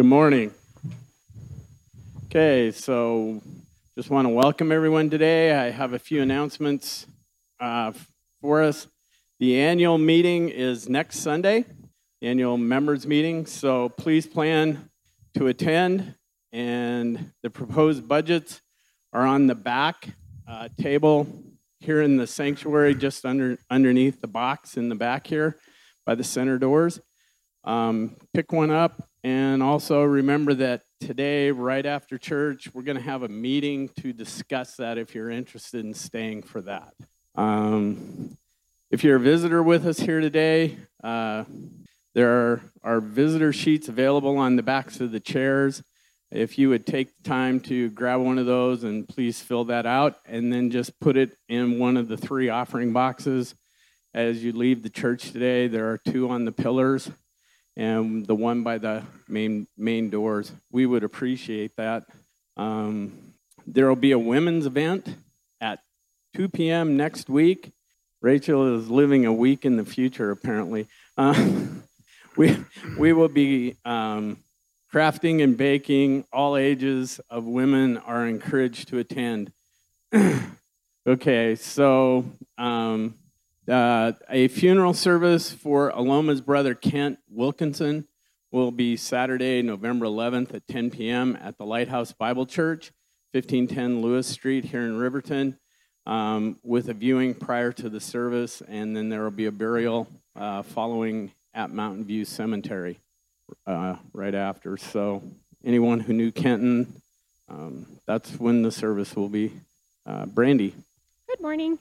Good morning. Okay, so just want to welcome everyone today. I have a few announcements uh, for us. The annual meeting is next Sunday, annual members meeting, so please plan to attend. And the proposed budgets are on the back uh, table here in the sanctuary, just under underneath the box in the back here by the center doors. Um, pick one up, and also remember that today, right after church, we're going to have a meeting to discuss that if you're interested in staying for that. Um, if you're a visitor with us here today, uh, there are, are visitor sheets available on the backs of the chairs. If you would take the time to grab one of those and please fill that out, and then just put it in one of the three offering boxes as you leave the church today. There are two on the pillars and the one by the main main doors. We would appreciate that. Um, there will be a women's event at 2 p.m. next week. Rachel is living a week in the future, apparently. Uh, we we will be um, crafting and baking. All ages of women are encouraged to attend. okay, so um, uh, a funeral service for Aloma's brother Kent Wilkinson will be Saturday, November 11th at 10 p.m. at the Lighthouse Bible Church, 1510 Lewis Street here in Riverton, um, with a viewing prior to the service, and then there will be a burial uh, following at Mountain View Cemetery uh, right after. So, anyone who knew Kenton, um, that's when the service will be. Uh, Brandy. Good morning.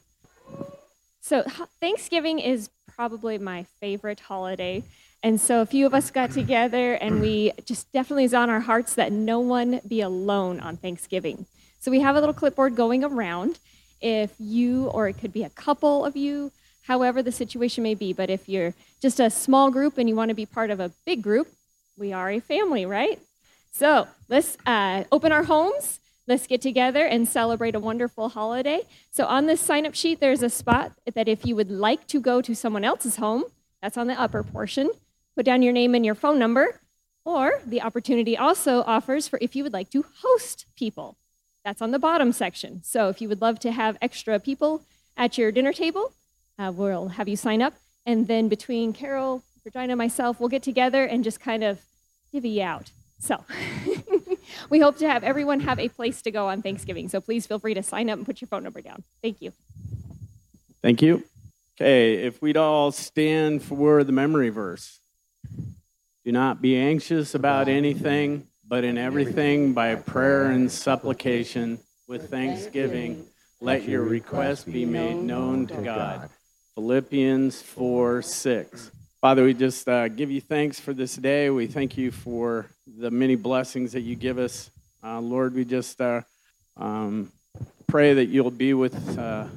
So, Thanksgiving is probably my favorite holiday. And so, a few of us got together, and we just definitely is on our hearts that no one be alone on Thanksgiving. So, we have a little clipboard going around. If you, or it could be a couple of you, however the situation may be, but if you're just a small group and you want to be part of a big group, we are a family, right? So, let's uh, open our homes Let's get together and celebrate a wonderful holiday. So, on this sign up sheet, there's a spot that if you would like to go to someone else's home, that's on the upper portion. Put down your name and your phone number. Or the opportunity also offers for if you would like to host people. That's on the bottom section. So, if you would love to have extra people at your dinner table, uh, we'll have you sign up. And then between Carol, Regina, myself, we'll get together and just kind of divvy out. So, we hope to have everyone have a place to go on Thanksgiving. So please feel free to sign up and put your phone number down. Thank you. Thank you. Okay, if we'd all stand for the memory verse. Do not be anxious about anything, but in everything by prayer and supplication with thanksgiving, let your request be made known to God. Philippians 4 6. Father, we just uh, give you thanks for this day. We thank you for the many blessings that you give us. Uh, Lord, we just uh, um, pray that you'll be with uh,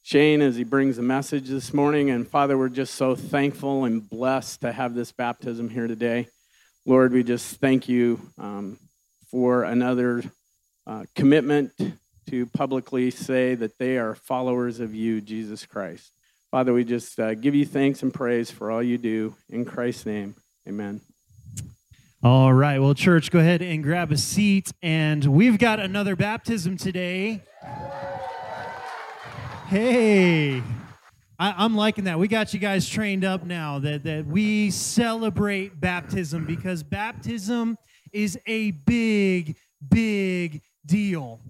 Shane as he brings the message this morning. And Father, we're just so thankful and blessed to have this baptism here today. Lord, we just thank you um, for another uh, commitment to publicly say that they are followers of you, Jesus Christ. Father, we just uh, give you thanks and praise for all you do. In Christ's name, amen. All right. Well, church, go ahead and grab a seat. And we've got another baptism today. Hey, I, am liking that. We got you guys trained up now that, that we celebrate baptism because baptism is a big, big deal.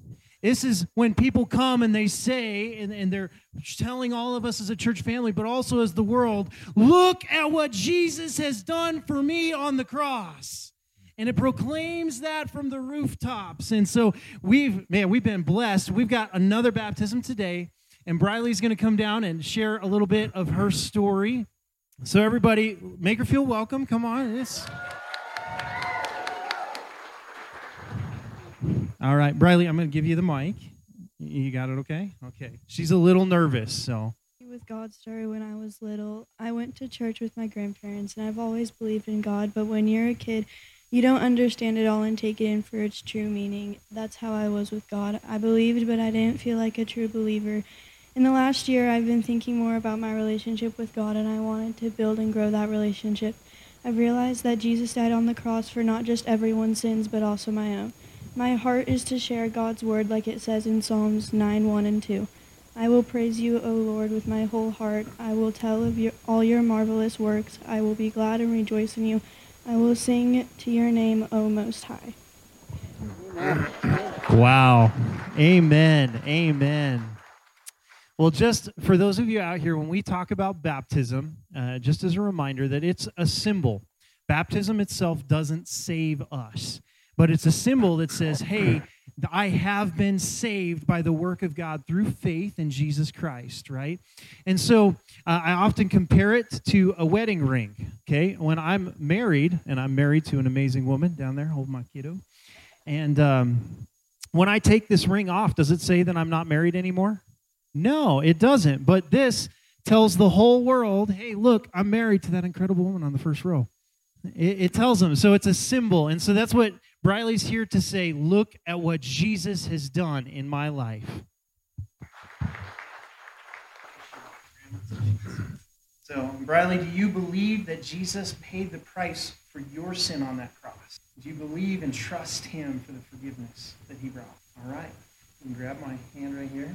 This is when people come and they say, and, and they're telling all of us as a church family, but also as the world, look at what Jesus has done for me on the cross. And it proclaims that from the rooftops. And so we've, man, we've been blessed. We've got another baptism today, and Briley's going to come down and share a little bit of her story. So, everybody, make her feel welcome. Come on. It's. All right, Briley, I'm going to give you the mic. You got it okay? Okay. She's a little nervous, so. With God's story when I was little, I went to church with my grandparents, and I've always believed in God, but when you're a kid, you don't understand it all and take it in for its true meaning. That's how I was with God. I believed, but I didn't feel like a true believer. In the last year, I've been thinking more about my relationship with God, and I wanted to build and grow that relationship. I've realized that Jesus died on the cross for not just everyone's sins, but also my own. My heart is to share God's word like it says in Psalms 9 1 and 2. I will praise you, O Lord, with my whole heart. I will tell of your, all your marvelous works. I will be glad and rejoice in you. I will sing to your name, O Most High. Wow. Amen. Amen. Well, just for those of you out here, when we talk about baptism, uh, just as a reminder that it's a symbol. Baptism itself doesn't save us, but it's a symbol that says, hey, I have been saved by the work of God through faith in Jesus Christ, right? And so uh, I often compare it to a wedding ring, okay? When I'm married, and I'm married to an amazing woman down there, hold my kiddo, and um, when I take this ring off, does it say that I'm not married anymore? No, it doesn't. But this tells the whole world, hey, look, I'm married to that incredible woman on the first row. It, it tells them. So it's a symbol. And so that's what Briley's here to say. Look at what Jesus has done in my life. So, Briley, do you believe that Jesus paid the price for your sin on that cross? Do you believe and trust him for the forgiveness that he brought? All right. You can grab my hand right here.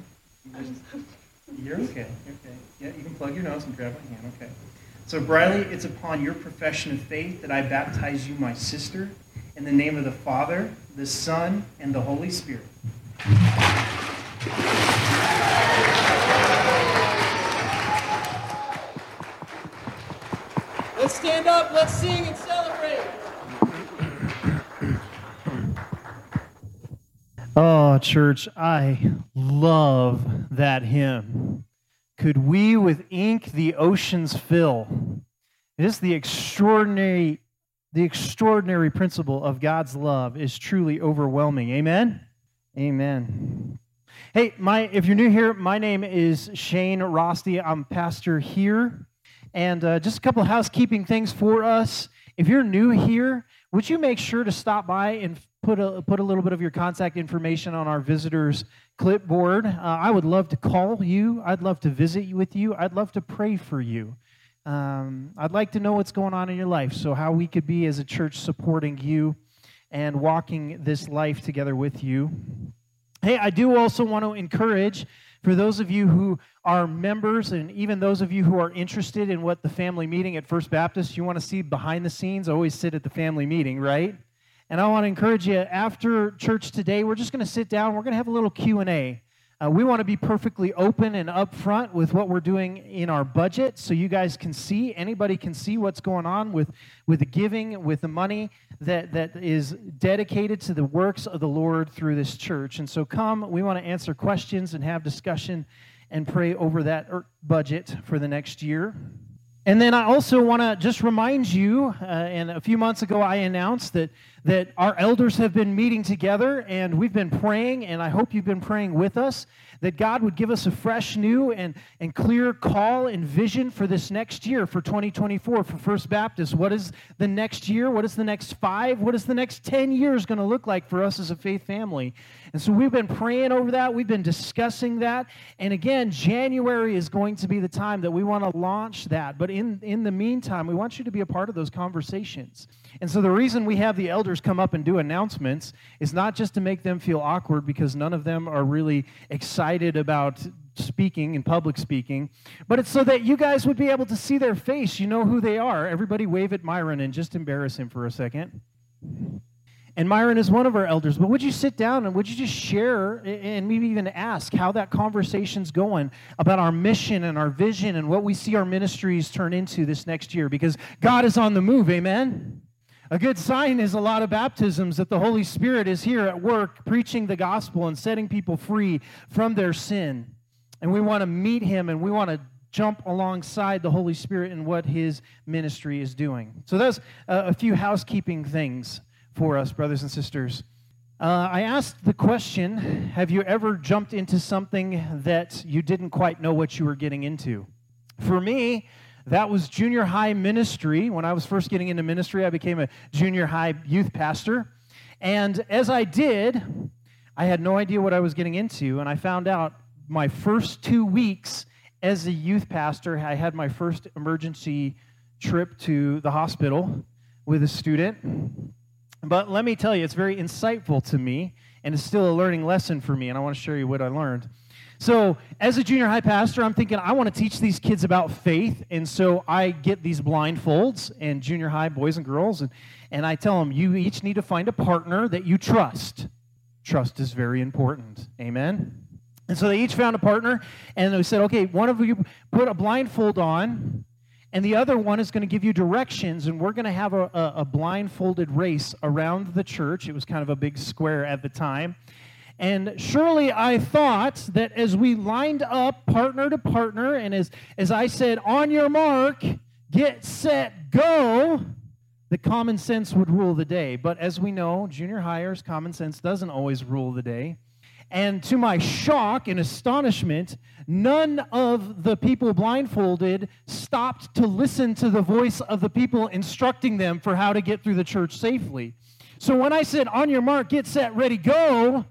You're okay. You're okay. Yeah, you can plug your nose and grab my hand. Okay. So, Briley, it's upon your profession of faith that I baptize you, my sister, in the name of the Father, the Son, and the Holy Spirit. Let's stand up, let's sing and celebrate. Oh, church, I love that hymn. Could we with ink the oceans fill? It is the extraordinary, the extraordinary principle of God's love is truly overwhelming. Amen? Amen. Hey, my if you're new here, my name is Shane Rosti. I'm pastor here. And uh, just a couple of housekeeping things for us. If you're new here, would you make sure to stop by and put a, put a little bit of your contact information on our visitors clipboard. Uh, I would love to call you. I'd love to visit with you. I'd love to pray for you. Um, I'd like to know what's going on in your life, so how we could be as a church supporting you and walking this life together with you. Hey, I do also want to encourage for those of you who are members and even those of you who are interested in what the family meeting at First Baptist, you want to see behind the scenes, always sit at the family meeting, right? And I want to encourage you after church today, we're just going to sit down. We're going to have a little Q&A. Uh, we want to be perfectly open and upfront with what we're doing in our budget so you guys can see, anybody can see what's going on with, with the giving, with the money that, that is dedicated to the works of the Lord through this church. And so come, we want to answer questions and have discussion and pray over that er, budget for the next year. And then I also want to just remind you, uh, and a few months ago I announced that, that our elders have been meeting together and we've been praying, and I hope you've been praying with us that God would give us a fresh, new, and, and clear call and vision for this next year, for 2024, for First Baptist. What is the next year? What is the next five? What is the next 10 years going to look like for us as a faith family? And so we've been praying over that. We've been discussing that. And again, January is going to be the time that we want to launch that. But in, in the meantime, we want you to be a part of those conversations. And so the reason we have the elders come up and do announcements is not just to make them feel awkward because none of them are really excited about speaking and public speaking, but it's so that you guys would be able to see their face. You know who they are. Everybody wave at Myron and just embarrass him for a second. And Myron is one of our elders. But would you sit down and would you just share and maybe even ask how that conversation's going about our mission and our vision and what we see our ministries turn into this next year? Because God is on the move, amen? A good sign is a lot of baptisms that the Holy Spirit is here at work preaching the gospel and setting people free from their sin. And we want to meet him and we want to jump alongside the Holy Spirit in what his ministry is doing. So, that's a few housekeeping things for us, brothers and sisters. Uh, I asked the question Have you ever jumped into something that you didn't quite know what you were getting into? For me, that was junior high ministry. When I was first getting into ministry, I became a junior high youth pastor. And as I did, I had no idea what I was getting into. And I found out my first two weeks as a youth pastor, I had my first emergency trip to the hospital with a student. But let me tell you, it's very insightful to me, and it's still a learning lesson for me, and I want to share you what I learned. So, as a junior high pastor, I'm thinking I want to teach these kids about faith, and so I get these blindfolds and junior high boys and girls, and, and I tell them, you each need to find a partner that you trust. Trust is very important. Amen? And so they each found a partner, and they said, okay, one of you put a blindfold on, and the other one is going to give you directions, and we're going to have a, a, a, blindfolded race around the church. It was kind of a big square at the time. And surely I thought that as we lined up partner to partner, and as, as I said, on your mark, get set, go, the common sense would rule the day. But as we know, junior hires, common sense doesn't always rule the day. And to my shock and astonishment, none of the people blindfolded stopped to listen to the voice of the people instructing them for how to get through the church safely. So when I said, on your mark, get set, ready, go,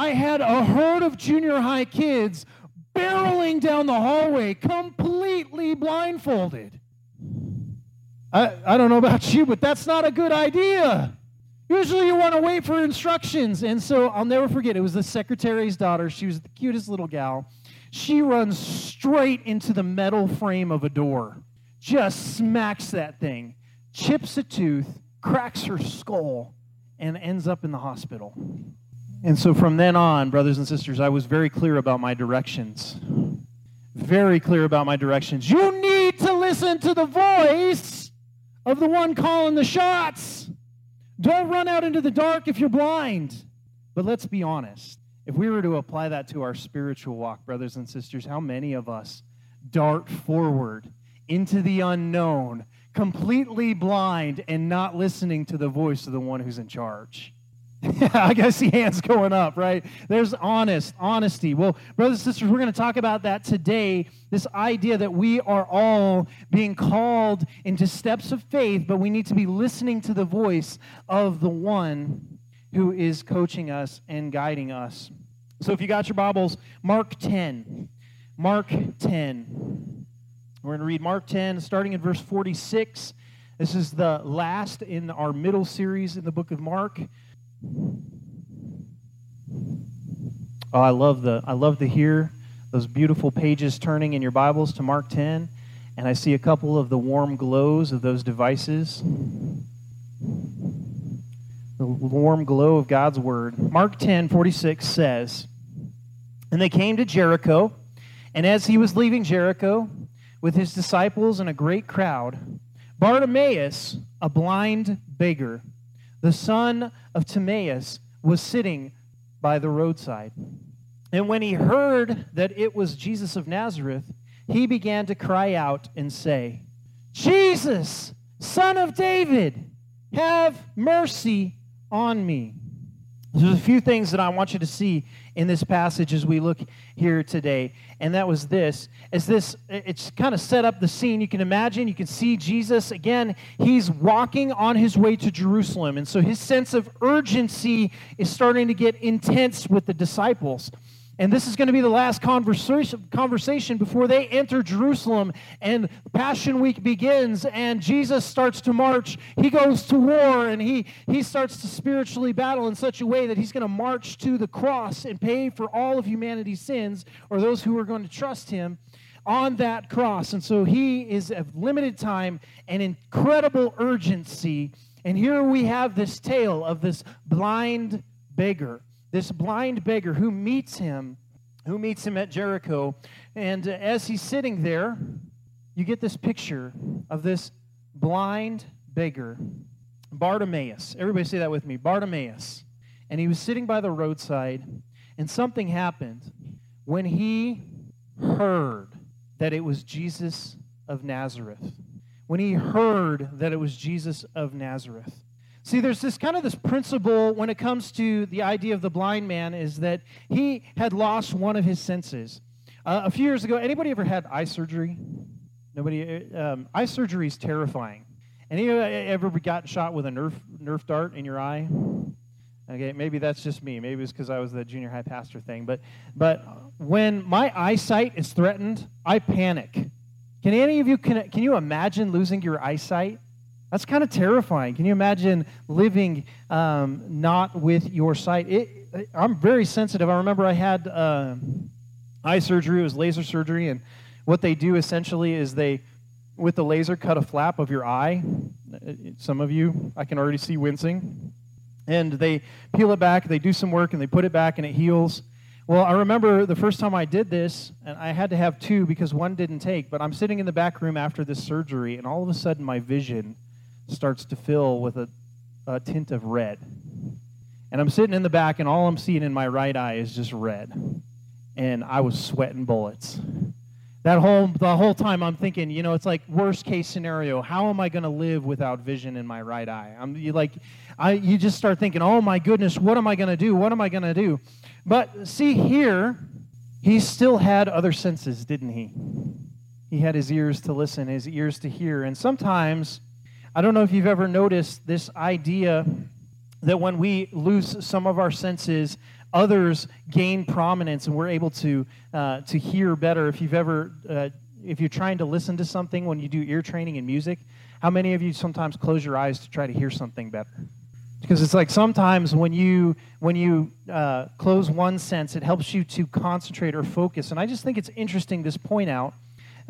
I had a herd of junior high kids barreling down the hallway, completely blindfolded. I, I don't know about you, but that's not a good idea. Usually you want to wait for instructions. And so I'll never forget, it was the secretary's daughter. She was the cutest little gal. She runs straight into the metal frame of a door, just smacks that thing, chips a tooth, cracks her skull, and ends up in the hospital. And so from then on, brothers and sisters, I was very clear about my directions. Very clear about my directions. You need to listen to the voice of the one calling the shots. Don't run out into the dark if you're blind. But let's be honest. If we were to apply that to our spiritual walk, brothers and sisters, how many of us dart forward into the unknown, completely blind and not listening to the voice of the one who's in charge? I guess see hands going up, right? There's honest, honesty. Well, brothers and sisters, we're going to talk about that today. This idea that we are all being called into steps of faith, but we need to be listening to the voice of the one who is coaching us and guiding us. So if you got your Bibles, Mark 10. Mark 10. We're going to read Mark 10, starting in verse 46. This is the last in our middle series in the book of Mark. Oh, I love the I love to hear those beautiful pages turning in your Bibles to Mark 10, and I see a couple of the warm glows of those devices. The warm glow of God's word. Mark 10, 46 says, And they came to Jericho, and as he was leaving Jericho with his disciples and a great crowd, Bartimaeus, a blind beggar, the son of Timaeus, was sitting by the roadside. And when he heard that it was Jesus of Nazareth, he began to cry out and say, Jesus, son of David, have mercy on me. There's a few things that I want you to see in this passage as we look here today. And that was this. As this, it's kind of set up the scene. You can imagine, you can see Jesus again. He's walking on his way to Jerusalem. And so his sense of urgency is starting to get intense with the disciples. And this is going to be the last conversation, before they enter Jerusalem and Passion Week begins and Jesus starts to march. He goes to war and he, he starts to spiritually battle in such a way that he's going to march to the cross and pay for all of humanity's sins or those who are going to trust him on that cross. And so he is of limited time and incredible urgency. And here we have this tale of this blind beggar this blind beggar who meets him, who meets him at Jericho. And as he's sitting there, you get this picture of this blind beggar, Bartimaeus. Everybody say that with me Bartimaeus. And he was sitting by the roadside, and something happened when he heard that it was Jesus of Nazareth. When he heard that it was Jesus of Nazareth. See, there's this kind of this principle when it comes to the idea of the blind man is that he had lost one of his senses. Uh, a few years ago, anybody ever had eye surgery? Nobody. Uh, um, eye surgery is terrifying. Any ever got shot with a nerf nerf dart in your eye? Okay, maybe that's just me. Maybe it's because I was the junior high pastor thing. But but when my eyesight is threatened, I panic. Can any of you, can, can you imagine losing your eyesight? That's kind of terrifying. Can you imagine living um, not with your sight? It, I'm very sensitive. I remember I had uh, eye surgery, it was laser surgery, and what they do essentially is they, with the laser, cut a flap of your eye. Some of you, I can already see wincing. And they peel it back, they do some work, and they put it back, and it heals. Well, I remember the first time I did this, and I had to have two because one didn't take, but I'm sitting in the back room after this surgery, and all of a sudden my vision starts to fill with a, a tint of red. And I'm sitting in the back, and all I'm seeing in my right eye is just red. And I was sweating bullets. That whole the whole time I'm thinking, you know, it's like worst case scenario. How am I going to live without vision in my right eye? I'm you like, I you just start thinking, oh my goodness, what am I going to do? What am I going to do? But see here, he still had other senses, didn't he? He had his ears to listen, his ears to hear. And sometimes, I don't know if you've ever noticed this idea that when we lose some of our senses, others gain prominence and we're able to, uh, to hear better. If you've ever, uh, if you're trying to listen to something when you do ear training in music, how many of you sometimes close your eyes to try to hear something better? because it's like sometimes when you when you uh, close one sense it helps you to concentrate or focus and i just think it's interesting this point out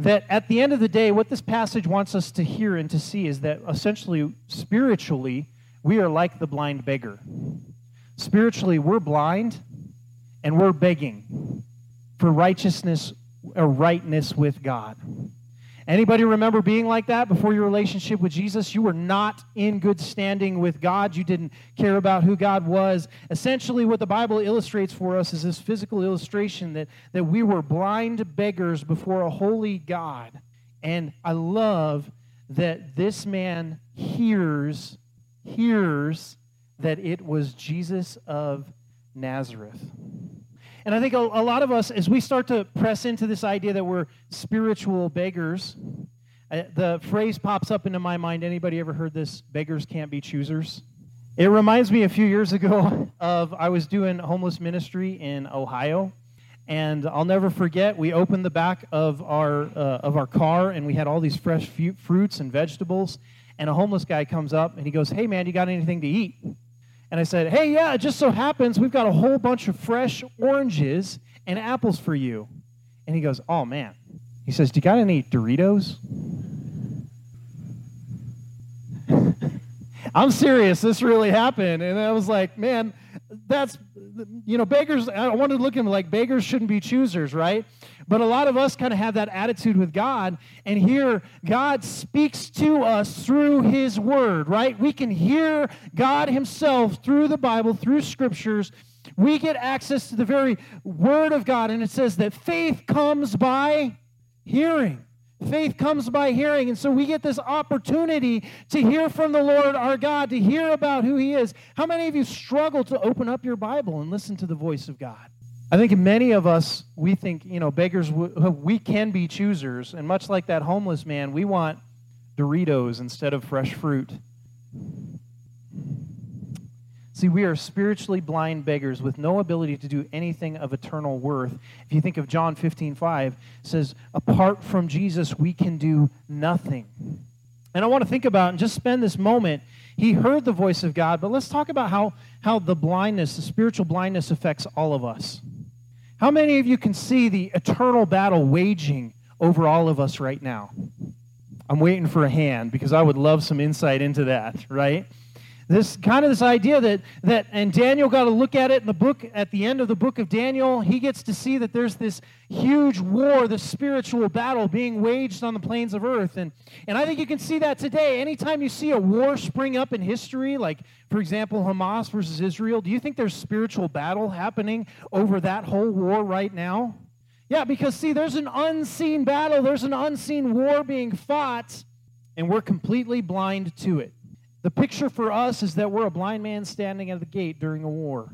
that at the end of the day what this passage wants us to hear and to see is that essentially spiritually we are like the blind beggar. Spiritually we're blind and we're begging for righteousness or rightness with god Anybody remember being like that before your relationship with Jesus? You were not in good standing with God. You didn't care about who God was. Essentially, what the Bible illustrates for us is this physical illustration that, that we were blind beggars before a holy God. And I love that this man hears, hears that it was Jesus of Nazareth. And I think a, a, lot of us, as we start to press into this idea that we're spiritual beggars, uh, the phrase pops up into my mind. Anybody ever heard this? Beggars can't be choosers. It reminds me a few years ago of I was doing homeless ministry in Ohio, and I'll never forget. We opened the back of our uh, of our car, and we had all these fresh fruits and vegetables. And a homeless guy comes up and he goes, "Hey man, you got anything to eat?" And I said, Hey, yeah, it just so happens we've got a whole bunch of fresh oranges and apples for you. And he goes, Oh, man. He says, Do you got any Doritos? I'm serious. This really happened. And I was like, Man, that's, you know, beggars, I wanted to look at him like beggars shouldn't be choosers, right? But a lot of us kind of have that attitude with God. And here, God speaks to us through His Word, right? We can hear God Himself through the Bible, through Scriptures. We get access to the very Word of God. And it says that faith comes by hearing. Faith comes by hearing. And so we get this opportunity to hear from the Lord our God, to hear about who He is. How many of you struggle to open up your Bible and listen to the voice of God? I think many of us, we think, you know, beggars, we can be choosers. And much like that homeless man, we want Doritos instead of fresh fruit. See, we are spiritually blind beggars with no ability to do anything of eternal worth. If you think of John 15, 5, says, apart from Jesus, we can do nothing. And I want to think about and just spend this moment. He heard the voice of God, but let's talk about how, how the blindness, the spiritual blindness, affects all of us. How many of you can see the eternal battle waging over all of us right now? I'm waiting for a hand because I would love some insight into that, right? This kind of this idea that that and Daniel got to look at it in the book at the end of the book of Daniel, he gets to see that there's this huge war, this spiritual battle being waged on the plains of earth. And and I think you can see that today. Anytime you see a war spring up in history, like for example, Hamas versus Israel, do you think there's spiritual battle happening over that whole war right now? Yeah, because see, there's an unseen battle, there's an unseen war being fought, and we're completely blind to it. The picture for us is that we're a blind man standing at the gate during a war.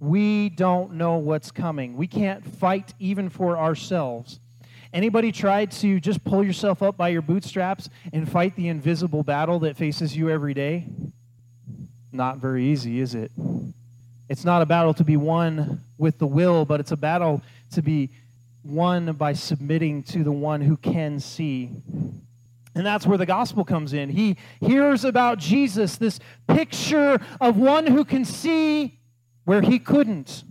We don't know what's coming. We can't fight even for ourselves. Anybody tried to just pull yourself up by your bootstraps and fight the invisible battle that faces you every day? Not very easy, is it? It's not a battle to be won with the will, but it's a battle to be won by submitting to the one who can see. And that's where the gospel comes in. He hears about Jesus, this picture of one who can see where he couldn't.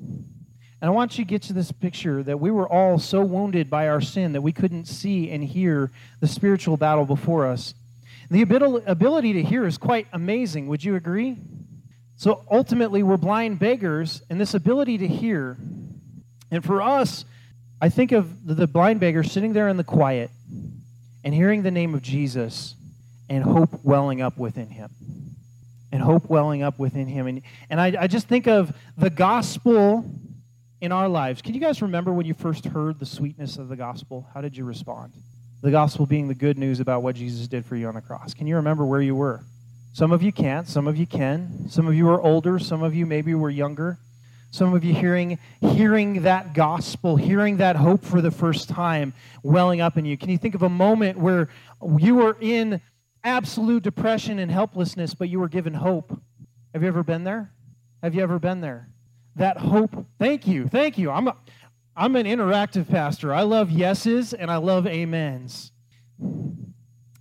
And I want you to get to this picture that we were all so wounded by our sin that we couldn't see and hear the spiritual battle before us. The ability to hear is quite amazing. Would you agree? So ultimately, we're blind beggars, and this ability to hear. And for us, I think of the blind beggar sitting there in the quiet and hearing the name of Jesus and hope welling up within him. And hope welling up within him. And, and I, I just think of the gospel in our lives. Can you guys remember when you first heard the sweetness of the gospel? How did you respond? The gospel being the good news about what Jesus did for you on the cross. Can you remember where you were? Some of you can't, some of you can. Some of you are older, some of you maybe were younger. Some of you hearing hearing that gospel, hearing that hope for the first time welling up in you. Can you think of a moment where you were in absolute depression and helplessness but you were given hope? Have you ever been there? Have you ever been there? that hope. Thank you. Thank you. I'm, a, I'm an interactive pastor. I love yeses and I love amens.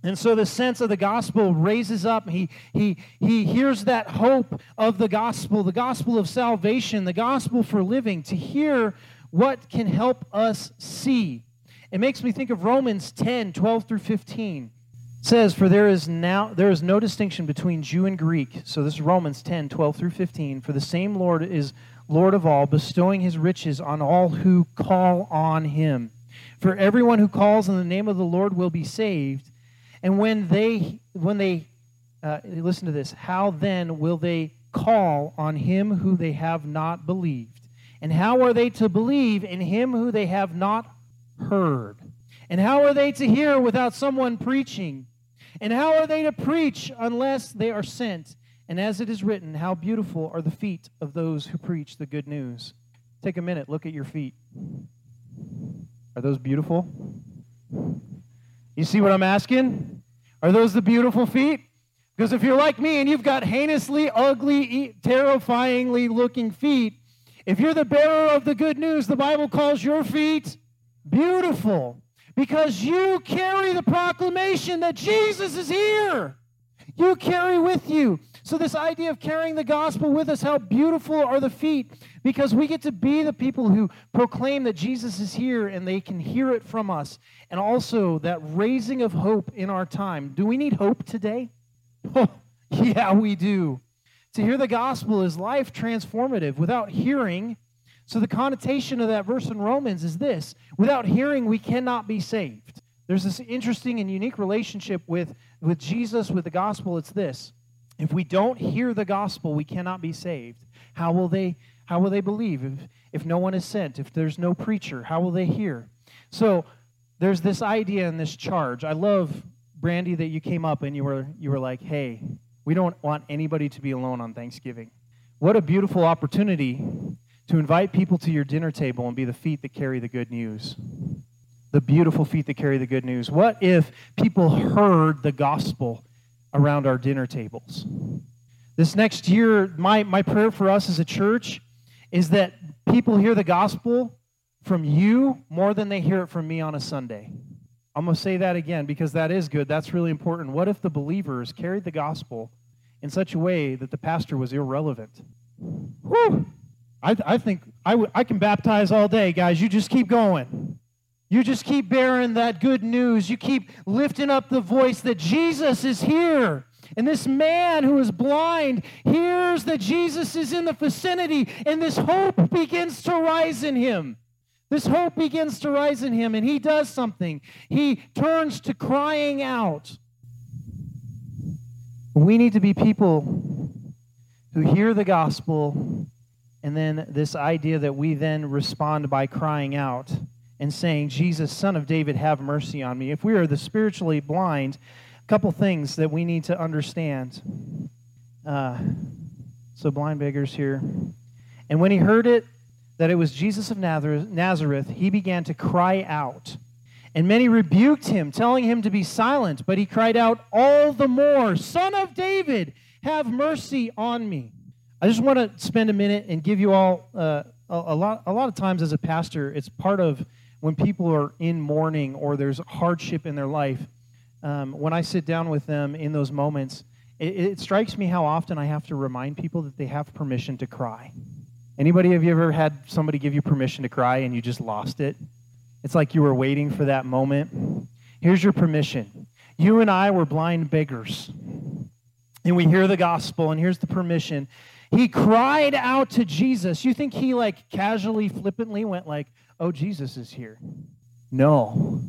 And so the sense of the gospel raises up. He, he, he hears that hope of the gospel, the gospel of salvation, the gospel for living, to hear what can help us see. It makes me think of Romans 10 12 through 15 It says, For there is now there is no distinction between Jew and Greek. So this is Romans 10, 12 through 15. For the same Lord is Lord of all, bestowing his riches on all who call on him. For everyone who calls on the name of the Lord will be saved. And when they when they uh, listen to this, how then will they call on him who they have not believed? And how are they to believe in him who they have not heard? And how are they to hear without someone preaching? And how are they to preach unless they are sent? And as it is written, how beautiful are the feet of those who preach the good news. Take a minute, look at your feet. Are those beautiful? You see what I'm asking? Are those the beautiful feet? Because if you're like me and you've got heinously ugly, terrifyingly looking feet, if you're the bearer of the good news, the Bible calls your feet beautiful because you carry the proclamation that Jesus is here. You carry with you so, this idea of carrying the gospel with us, how beautiful are the feet, because we get to be the people who proclaim that Jesus is here and they can hear it from us. And also that raising of hope in our time. Do we need hope today? Oh, yeah, we do. To hear the gospel is life transformative. Without hearing, so the connotation of that verse in Romans is this without hearing, we cannot be saved. There's this interesting and unique relationship with, with Jesus, with the gospel. It's this if we don't hear the gospel, we cannot be saved. How will they, how will they believe if, if no one is sent? If there's no preacher, how will they hear? So there's this idea and this charge. I love, Brandy, that you came up and you were, you were like, hey, we don't want anybody to be alone on Thanksgiving. What a beautiful opportunity to invite people to your dinner table and be the feet that carry the good news. The beautiful feet that carry the good news. What if people heard the gospel around our dinner tables. This next year, my, my prayer for us as a church is that people hear the gospel from you more than they hear it from me on a Sunday. I'm going to say that again because that is good. That's really important. What if the believers carried the gospel in such a way that the pastor was irrelevant? Whew. I, I think I, w- I can baptize all day, guys. You just keep going. You just keep bearing that good news. You keep lifting up the voice that Jesus is here. And this man who is blind hears that Jesus is in the vicinity, and this hope begins to rise in him. This hope begins to rise in him, and he does something. He turns to crying out. We need to be people who hear the gospel, and then this idea that we then respond by crying out and saying, Jesus, son of David, have mercy on me. If we are the spiritually blind, a couple things that we need to understand. Uh, so, blind beggars here. And when he heard it, that it was Jesus of Nazareth, he began to cry out. And many rebuked him, telling him to be silent. But he cried out all the more, Son of David, have mercy on me. I just want to spend a minute and give you all uh, a, a, lot. A lot of times, as a pastor, it's part of when people are in mourning or there's hardship in their life, um, when I sit down with them in those moments, it, it strikes me how often I have to remind people that they have permission to cry. Anybody have you ever had somebody give you permission to cry and you just lost it? It's like you were waiting for that moment. Here's your permission. You and I were blind beggars. And we hear the gospel, and here's the permission. He cried out to Jesus. You think he like casually, flippantly went like, "Oh, Jesus is here." No.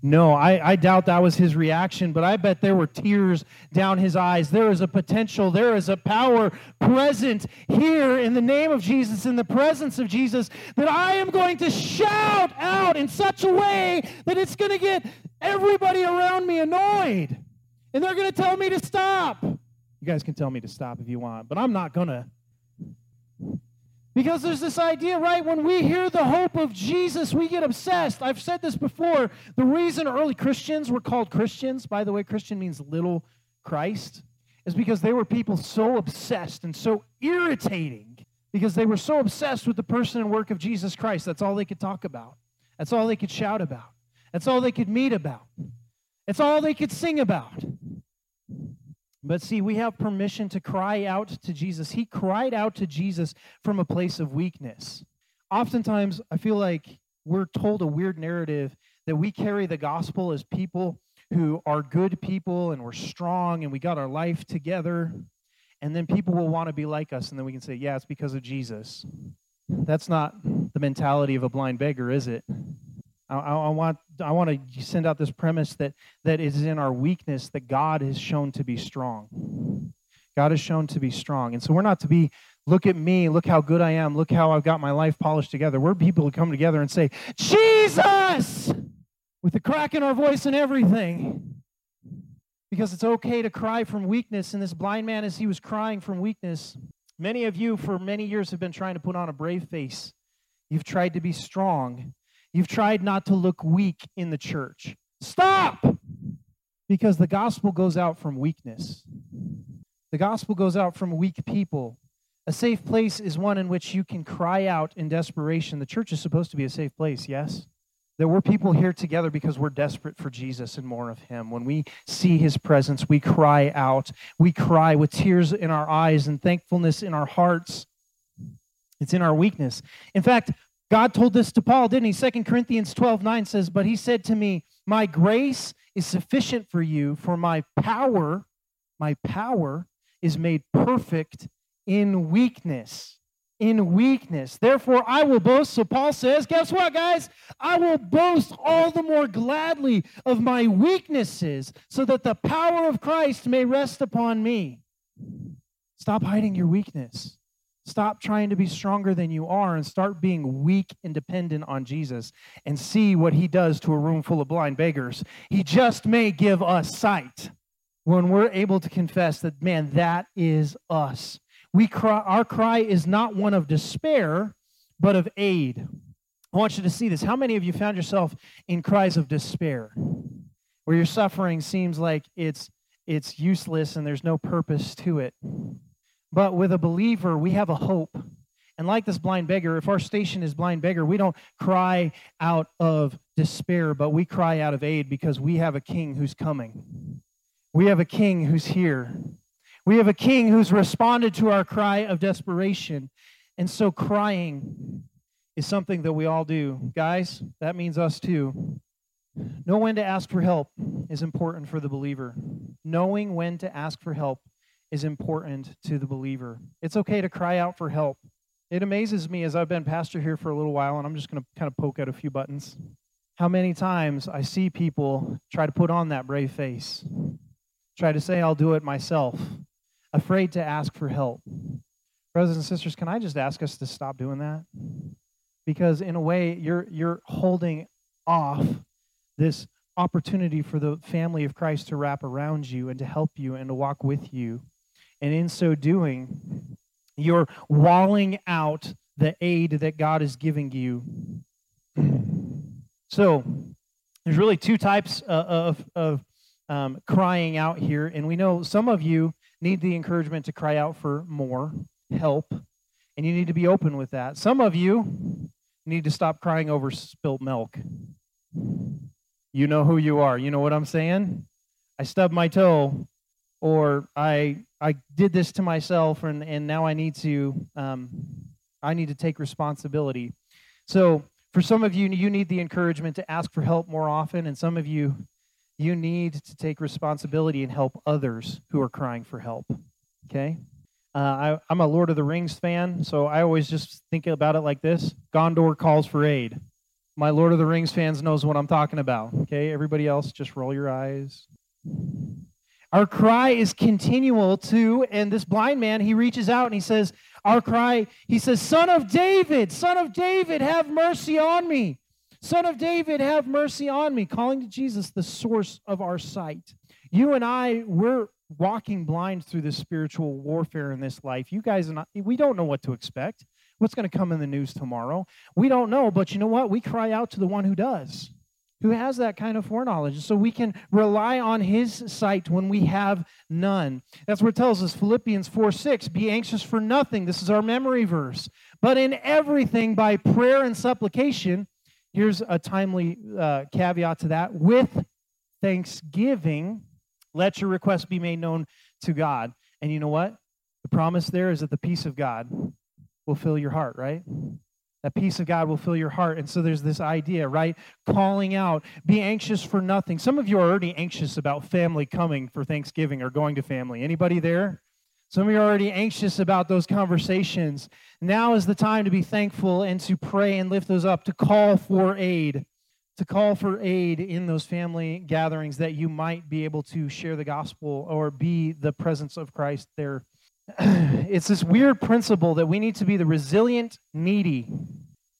No, I, I doubt that was his reaction, but I bet there were tears down his eyes. There is a potential, there is a power present here in the name of Jesus, in the presence of Jesus, that I am going to shout out in such a way that it's going to get everybody around me annoyed. And they're going to tell me to stop. You guys can tell me to stop if you want, but I'm not going to. Because there's this idea, right? When we hear the hope of Jesus, we get obsessed. I've said this before. The reason early Christians were called Christians, by the way, Christian means little Christ, is because they were people so obsessed and so irritating because they were so obsessed with the person and work of Jesus Christ. That's all they could talk about. That's all they could shout about. That's all they could meet about. That's all they could sing about. But see, we have permission to cry out to Jesus. He cried out to Jesus from a place of weakness. Oftentimes, I feel like we're told a weird narrative that we carry the gospel as people who are good people and we're strong and we got our life together. And then people will want to be like us, and then we can say, Yeah, it's because of Jesus. That's not the mentality of a blind beggar, is it? I, I, want I want to send out this premise that that is in our weakness that God has shown to be strong. God has shown to be strong, and so we're not to be look at me, look how good I am, look how I've got my life polished together. We're people who come together and say Jesus with the crack in our voice and everything. Because it's okay to cry from weakness. And this blind man, as he was crying from weakness, many of you for many years have been trying to put on a brave face. You've tried to be strong. You've tried not to look weak in the church. Stop! Because the gospel goes out from weakness. The gospel goes out from weak people. A safe place is one in which you can cry out in desperation. The church is supposed to be a safe place, yes? There were people here together because we're desperate for Jesus and more of Him. When we see His presence, we cry out. We cry with tears in our eyes and thankfulness in our hearts. It's in our weakness. In fact, God told this to Paul, didn't he? 2 Corinthians 12 9 says, But he said to me, My grace is sufficient for you, for my power, my power is made perfect in weakness. In weakness. Therefore, I will boast. So Paul says, Guess what, guys? I will boast all the more gladly of my weaknesses, so that the power of Christ may rest upon me. Stop hiding your weakness. Stop trying to be stronger than you are and start being weak and dependent on Jesus and see what he does to a room full of blind beggars. He just may give us sight when we're able to confess that, man, that is us. We cry, our cry is not one of despair, but of aid. I want you to see this. How many of you found yourself in cries of despair, where your suffering seems like it's it's useless and there's no purpose to it? But with a believer, we have a hope. And like this blind beggar, if our station is blind beggar, we don't cry out of despair, but we cry out of aid because we have a king who's coming. We have a king who's here. We have a king who's responded to our cry of desperation. And so crying is something that we all do. Guys, that means us too. Know when to ask for help is important for the believer. Knowing when to ask for help is important to the believer. It's okay to cry out for help. It amazes me as I've been pastor here for a little while, and I'm just going to kind of poke at a few buttons. How many times I see people try to put on that brave face, try to say, I'll do it myself, afraid to ask for help. Brothers and sisters, can I just ask us to stop doing that? Because in a way, you're, you're holding off this opportunity for the family of Christ to wrap around you and to help you and to walk with you and in so doing, you're walling out the aid that God is giving you. So, there's really two types uh, of, of um, crying out here. And we know some of you need the encouragement to cry out for more help, and you need to be open with that. Some of you You need to stop crying over spilt milk. You know who you are. You know what I'm saying? I stubbed my toe, or I I did this to myself, and and now I need to um, I need to take responsibility. So for some of you, you need the encouragement to ask for help more often, and some of you, you need to take responsibility and help others who are crying for help. Okay. Uh, I, I'm a Lord of the Rings fan, so I always just think about it like this Gondor calls for aid. My Lord of the Rings fans knows what I'm talking about. Okay, everybody else, just roll your eyes. Our cry is continual too, and this blind man, he reaches out and he says, Our cry, he says, Son of David, Son of David, have mercy on me. Son of David, have mercy on me. Calling to Jesus, the source of our sight. You and I, we're walking blind through this spiritual warfare in this life. You guys and I, we don't know what to expect. What's going to come in the news tomorrow? We don't know, but you know what? We cry out to the one who does, who has that kind of foreknowledge. So we can rely on his sight when we have none. That's what it tells us Philippians 4 6 Be anxious for nothing. This is our memory verse. But in everything, by prayer and supplication, here's a timely uh, caveat to that with thanksgiving let your request be made known to God. And you know what? The promise there is that the peace of God will fill your heart, right? That peace of God will fill your heart. And so there's this idea, right? Calling out, be anxious for nothing. Some of you are already anxious about family coming for Thanksgiving or going to family. Anybody there? Some of you are already anxious about those conversations. Now is the time to be thankful and to pray and lift those up, to call for aid to call for aid in those family gatherings that you might be able to share the gospel or be the presence of Christ there. it's this weird principle that we need to be the resilient, needy.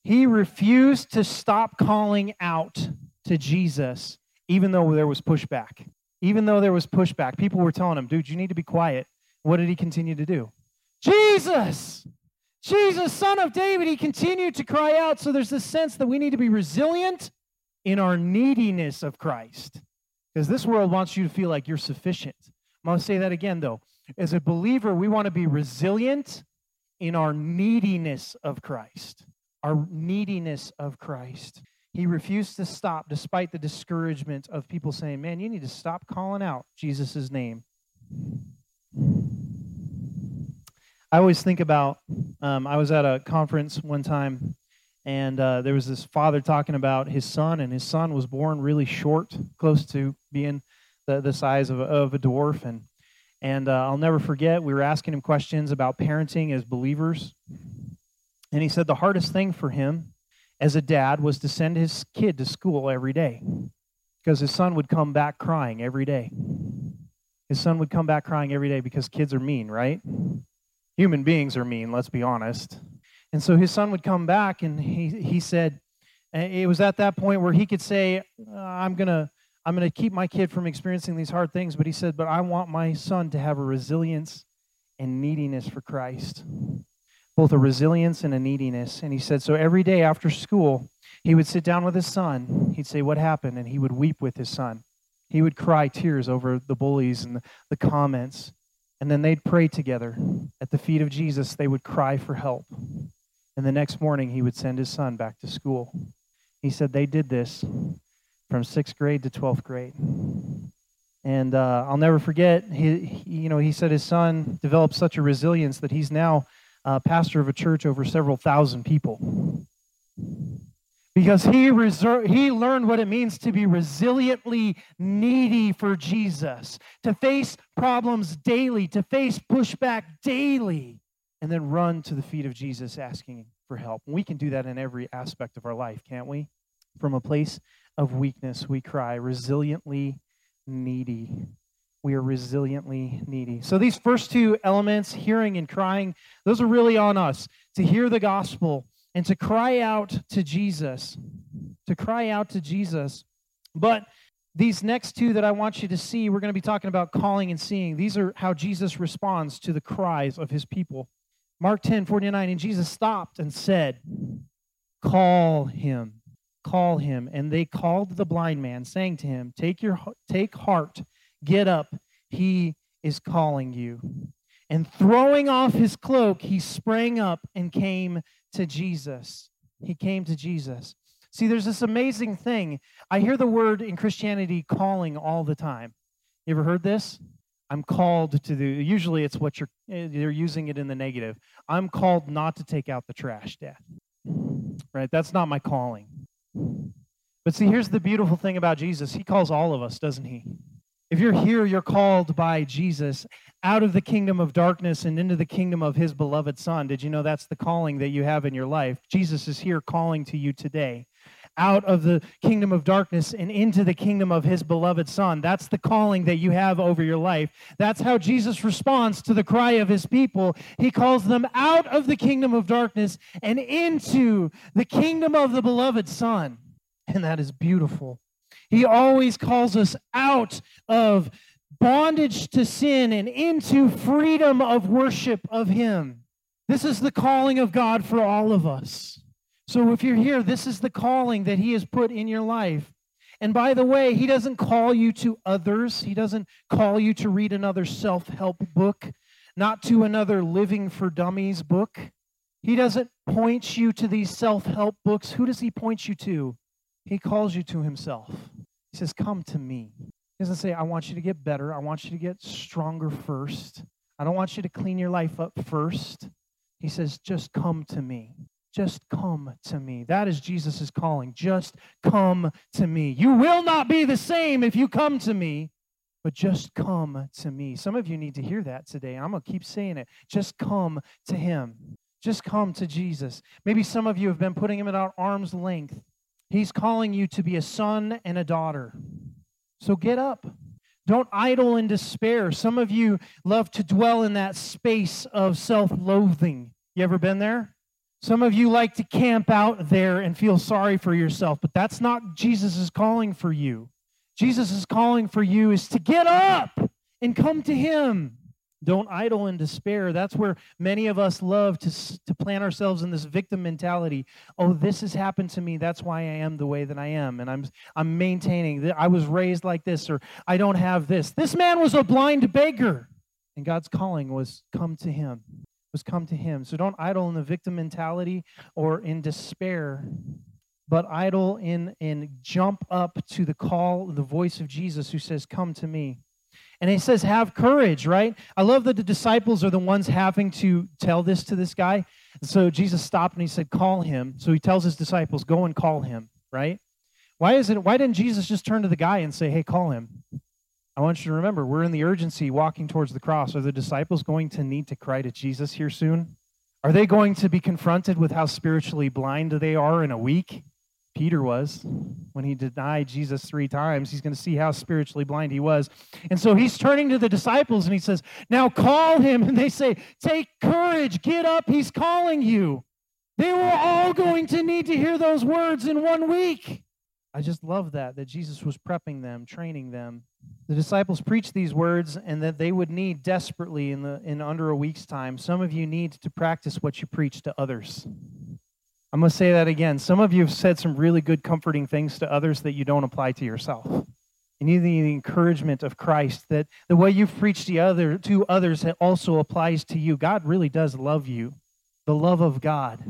He refused to stop calling out to Jesus, even though there was pushback. Even though there was pushback, people were telling him, dude, you need to be quiet. What did he continue to do? Jesus! Jesus, son of David, he continued to cry out. So there's this sense that we need to be resilient in our neediness of Christ. Because this world wants you to feel like you're sufficient. I'm going to say that again, though. As a believer, we want to be resilient in our neediness of Christ. Our neediness of Christ. He refused to stop despite the discouragement of people saying, Man, you need to stop calling out Jesus' name. I always think about, um, I was at a conference one time and uh, there was this father talking about his son, and his son was born really short, close to being the, the size of of a dwarf. And, and uh, I'll never forget, we were asking him questions about parenting as believers. And he said the hardest thing for him as a dad was to send his kid to school every day because his son would come back crying every day. His son would come back crying every day because kids are mean, right? Human beings are mean, let's be honest. And so his son would come back, and he, he said, it was at that point where he could say, I'm going to. I'm going to keep my kid from experiencing these hard things, but he said, But I want my son to have a resilience and neediness for Christ, both a resilience and a neediness. And he said, So every day after school, he would sit down with his son. He'd say, What happened? And he would weep with his son. He would cry tears over the bullies and the, the comments. And then they'd pray together. At the feet of Jesus, they would cry for help. And the next morning, he would send his son back to school. He said they did this from sixth grade to 12th grade. And uh, I'll never forget, he, he, you know, he said his son developed such a resilience that he's now uh, pastor of a church over several thousand people. Because he, reser- he learned what it means to be resiliently needy for Jesus, to face problems daily, to face pushback daily and then run to the feet of Jesus asking for help. We can do that in every aspect of our life, can't we? From a place of weakness, we cry, resiliently needy. We are resiliently needy. So, these first two elements, hearing and crying, those are really on us to hear the gospel and to cry out to Jesus. To cry out to Jesus. But these next two that I want you to see, we're going to be talking about calling and seeing. These are how Jesus responds to the cries of his people. Mark 10 49, and Jesus stopped and said, Call him, call him. And they called the blind man, saying to him, Take your take heart, get up, he is calling you. And throwing off his cloak, he sprang up and came to Jesus. He came to Jesus. See, there's this amazing thing. I hear the word in Christianity calling all the time. You ever heard this? I'm called to do. Usually, it's what you're. They're using it in the negative. I'm called not to take out the trash, Dad. Right? That's not my calling. But see, here's the beautiful thing about Jesus. He calls all of us, doesn't he? If you're here, you're called by Jesus out of the kingdom of darkness and into the kingdom of his beloved Son. Did you know that's the calling that you have in your life? Jesus is here calling to you today out of the kingdom of darkness and into the kingdom of his beloved Son. That's the calling that you have over your life. That's how Jesus responds to the cry of his people. He calls them out of the kingdom of darkness and into the kingdom of the beloved Son. And that is beautiful. He always calls us out of bondage to sin and into freedom of worship of him. This is the calling of God for all of us. So if you're here, this is the calling that He has put in your life. And by the way, He doesn't call you to others, He doesn't call you to read another self help book, not to another Living for Dummies book. He doesn't point you to these self help books. Who does He point you to? He calls you to Himself. He says, Come to me. He doesn't say, I want you to get better. I want you to get stronger first. I don't want you to clean your life up first. He says, Just come to me. Just come to me. That is Jesus' calling. Just come to me. You will not be the same if you come to me, but just come to me. Some of you need to hear that today. I'm going to keep saying it. Just come to him. Just come to Jesus. Maybe some of you have been putting him at our arm's length. He's calling you to be a son and a daughter. So get up. Don't idle in despair. Some of you love to dwell in that space of self loathing. You ever been there? Some of you like to camp out there and feel sorry for yourself, but that's not Jesus' calling for you. Jesus' calling for you is to get up and come to Him. Don't idle in despair. That's where many of us love to, to plant ourselves in this victim mentality. Oh, this has happened to me. That's why I am the way that I am. And I'm, I'm maintaining that I was raised like this or I don't have this. This man was a blind beggar. And God's calling was come to him was come to him. So don't idle in the victim mentality or in despair, but idle in and jump up to the call, the voice of Jesus who says, Come to me. And he says, Have courage, right? I love that the disciples are the ones having to tell this to this guy. So Jesus stopped and he said, Call him. So he tells his disciples, Go and call him, right? Why is it why didn't Jesus just turn to the guy and say, Hey, call him? I want you to remember, we're in the urgency walking towards the cross. Are the disciples going to need to cry to Jesus here soon? Are they going to be confronted with how spiritually blind they are in a week? Peter was. When he denied Jesus three times, he's going to see how spiritually blind he was. And so he's turning to the disciples and he says, Now call him. And they say, Take courage, get up, he's calling you. They were all going to need to hear those words in one week. I just love that, that Jesus was prepping them, training them. The disciples preached these words and that they would need desperately in, the, in under a week's time. Some of you need to practice what you preach to others. I'm going to say that again. Some of you have said some really good, comforting things to others that you don't apply to yourself. You need the encouragement of Christ that the way you've preached to, other, to others also applies to you. God really does love you. The love of God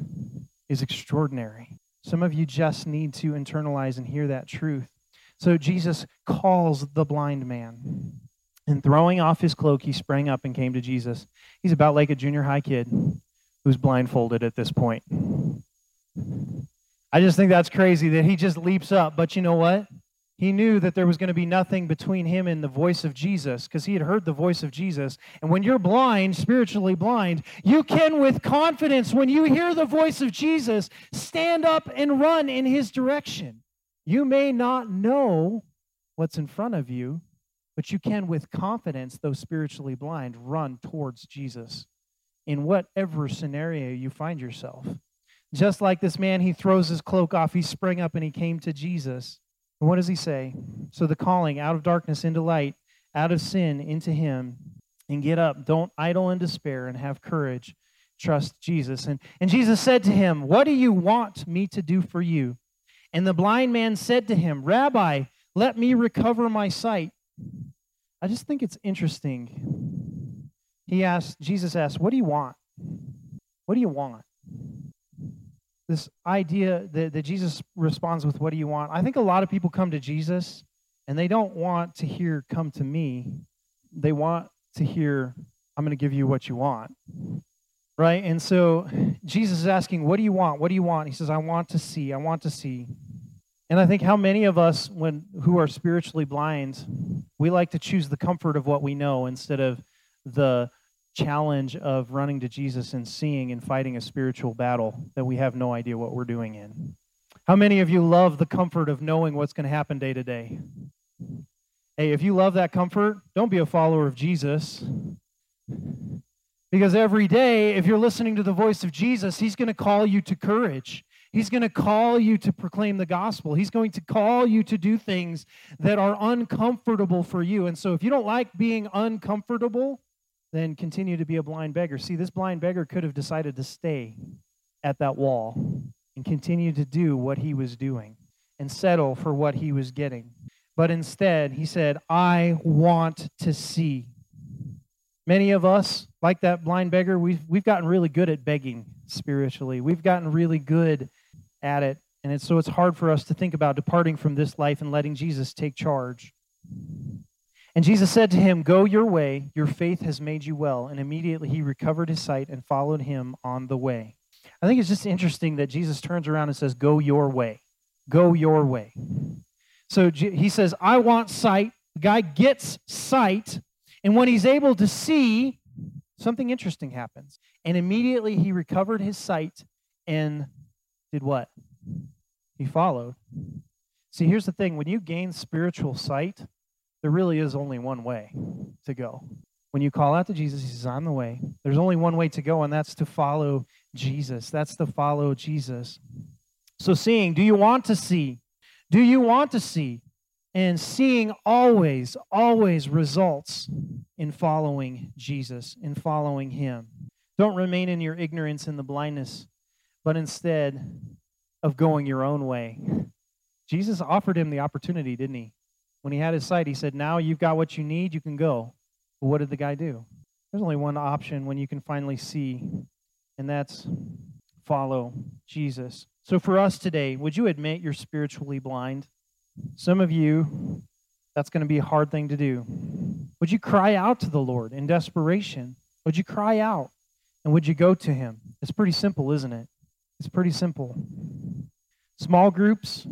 is extraordinary. Some of you just need to internalize and hear that truth. So Jesus calls the blind man. And throwing off his cloak, he sprang up and came to Jesus. He's about like a junior high kid who's blindfolded at this point. I just think that's crazy that he just leaps up. But you know what? He knew that there was going to be nothing between him and the voice of Jesus because he had heard the voice of Jesus. And when you're blind, spiritually blind, you can, with confidence, when you hear the voice of Jesus, stand up and run in his direction. You may not know what's in front of you, but you can, with confidence, though spiritually blind, run towards Jesus in whatever scenario you find yourself. Just like this man, he throws his cloak off, he sprang up and he came to Jesus. And what does he say? So the calling out of darkness into light, out of sin into him, and get up. Don't idle in despair and have courage. Trust Jesus. And, and Jesus said to him, What do you want me to do for you? And the blind man said to him, Rabbi, let me recover my sight. I just think it's interesting. He asked, Jesus asked, What do you want? What do you want? this idea that, that Jesus responds with, What do you want? I think a lot of people come to Jesus and they don't want to hear, Come to me. They want to hear, I'm going to give you what you want. Right? And so Jesus is asking, What do you want? What do you want? He says, I want to see. I want to see. And I think how many of us, when who are spiritually blind, we like to choose the comfort of what we know instead of the challenge of running to Jesus and seeing and fighting a spiritual battle that we have no idea what we're doing in. How many of you love the comfort of knowing what's going to happen day to day? Hey, if you love that comfort, don't be a follower of Jesus. Because every day, if you're listening to the voice of Jesus, he's going to call you to courage. He's going to call you to proclaim the gospel. He's going to call you to do things that are uncomfortable for you. And so, if you don't like being uncomfortable, then continue to be a blind beggar. See, this blind beggar could have decided to stay at that wall and continue to do what he was doing and settle for what he was getting. But instead, he said, I want to see. Many of us, like that blind beggar, we've, we've gotten really good at begging spiritually. We've gotten really good at it. And it's, so it's hard for us to think about departing from this life and letting Jesus take charge. And Jesus said to him, Go your way, your faith has made you well. And immediately he recovered his sight and followed him on the way. I think it's just interesting that Jesus turns around and says, Go your way. Go your way. So he says, I want sight. The guy gets sight. And when he's able to see, something interesting happens. And immediately he recovered his sight and did what? He followed. See, here's the thing when you gain spiritual sight, there really is only one way to go. When you call out to Jesus, he says, I'm the way. There's only one way to go, and that's to follow Jesus. That's to follow Jesus. So, seeing, do you want to see? Do you want to see? And seeing always, always results in following Jesus, in following Him. Don't remain in your ignorance and the blindness, but instead of going your own way. Jesus offered him the opportunity, didn't he? When he had his sight, he said, Now you've got what you need, you can go. But what did the guy do? There's only one option when you can finally see, and that's follow Jesus. So for us today, would you admit you're spiritually blind? Some of you, that's going to be a hard thing to do. Would you cry out to the Lord in desperation? Would you cry out? And would you go to him? It's pretty simple, isn't it? It's pretty simple. Small groups,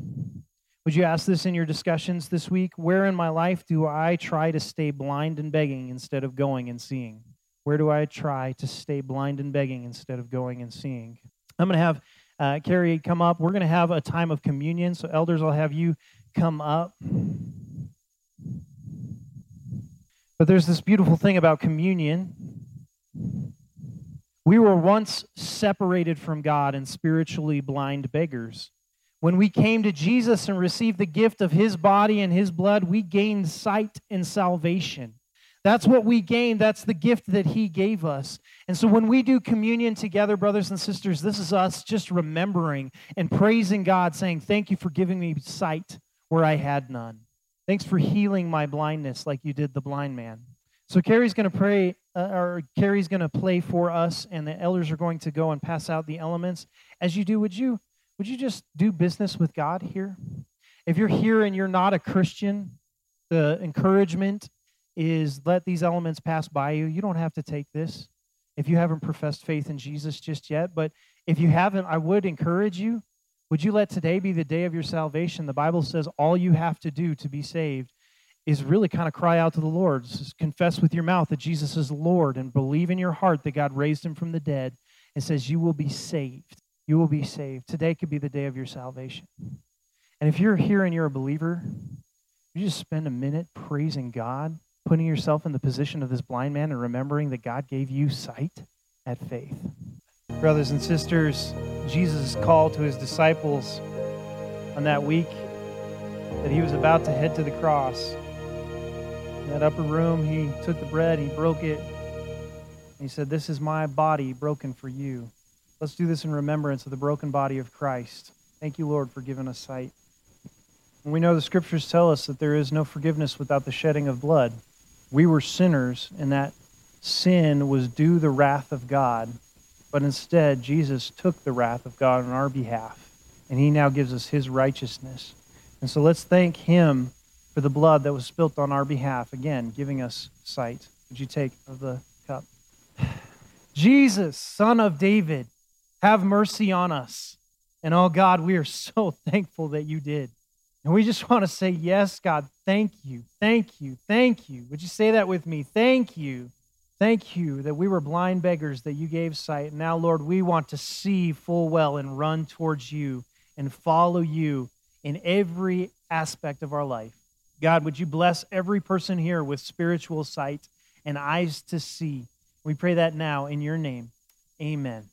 would you ask this in your discussions this week? Where in my life do I try to stay blind and begging instead of going and seeing? Where do I try to stay blind and begging instead of going and seeing? I'm going to have uh, Carrie come up. We're going to have a time of communion. So, elders, I'll have you come up. But there's this beautiful thing about communion. We were once separated from God and spiritually blind beggars. When we came to Jesus and received the gift of his body and his blood, we gained sight and salvation. That's what we gained. That's the gift that he gave us. And so when we do communion together, brothers and sisters, this is us just remembering and praising God, saying, Thank you for giving me sight where I had none. Thanks for healing my blindness like you did the blind man. So Carrie's going to pray, uh, or Carrie's going to play for us, and the elders are going to go and pass out the elements. As you do, would you would you just do business with God here? If you're here and you're not a Christian, the encouragement is let these elements pass by you. You don't have to take this if you haven't professed faith in Jesus just yet. But if you haven't, I would encourage you. Would you let today be the day of your salvation? The Bible says all you have to do to be saved is really kind of cry out to the Lord. Confess with your mouth that Jesus is Lord and believe in your heart that God raised him from the dead. It says you will be saved you will be saved. Today could be the day of your salvation. And if you're here and you're a believer, you just spend a minute praising God, putting yourself in the position of this blind man and remembering that God gave you sight at faith. Brothers and sisters, Jesus' call to his disciples on that week that he was about to head to the cross. In that upper room, he took the bread, he broke it, and he said, This is my body broken for you. Let's do this in remembrance of the broken body of Christ. Thank you, Lord, for giving us sight. And we know the scriptures tell us that there is no forgiveness without the shedding of blood. We were sinners, and that sin was due the wrath of God. But instead, Jesus took the wrath of God on our behalf, and he now gives us his righteousness. And so let's thank him for the blood that was spilt on our behalf, again, giving us sight. Would you take of the cup? Jesus, son of David, have mercy on us. And oh God, we are so thankful that you did. And we just want to say, Yes, God, thank you, thank you, thank you. Would you say that with me? Thank you. Thank you that we were blind beggars, that you gave sight. Now, Lord, we want to see full well and run towards you and follow you in every aspect of our life. God, would you bless every person here with spiritual sight and eyes to see? We pray that now in your name. Amen.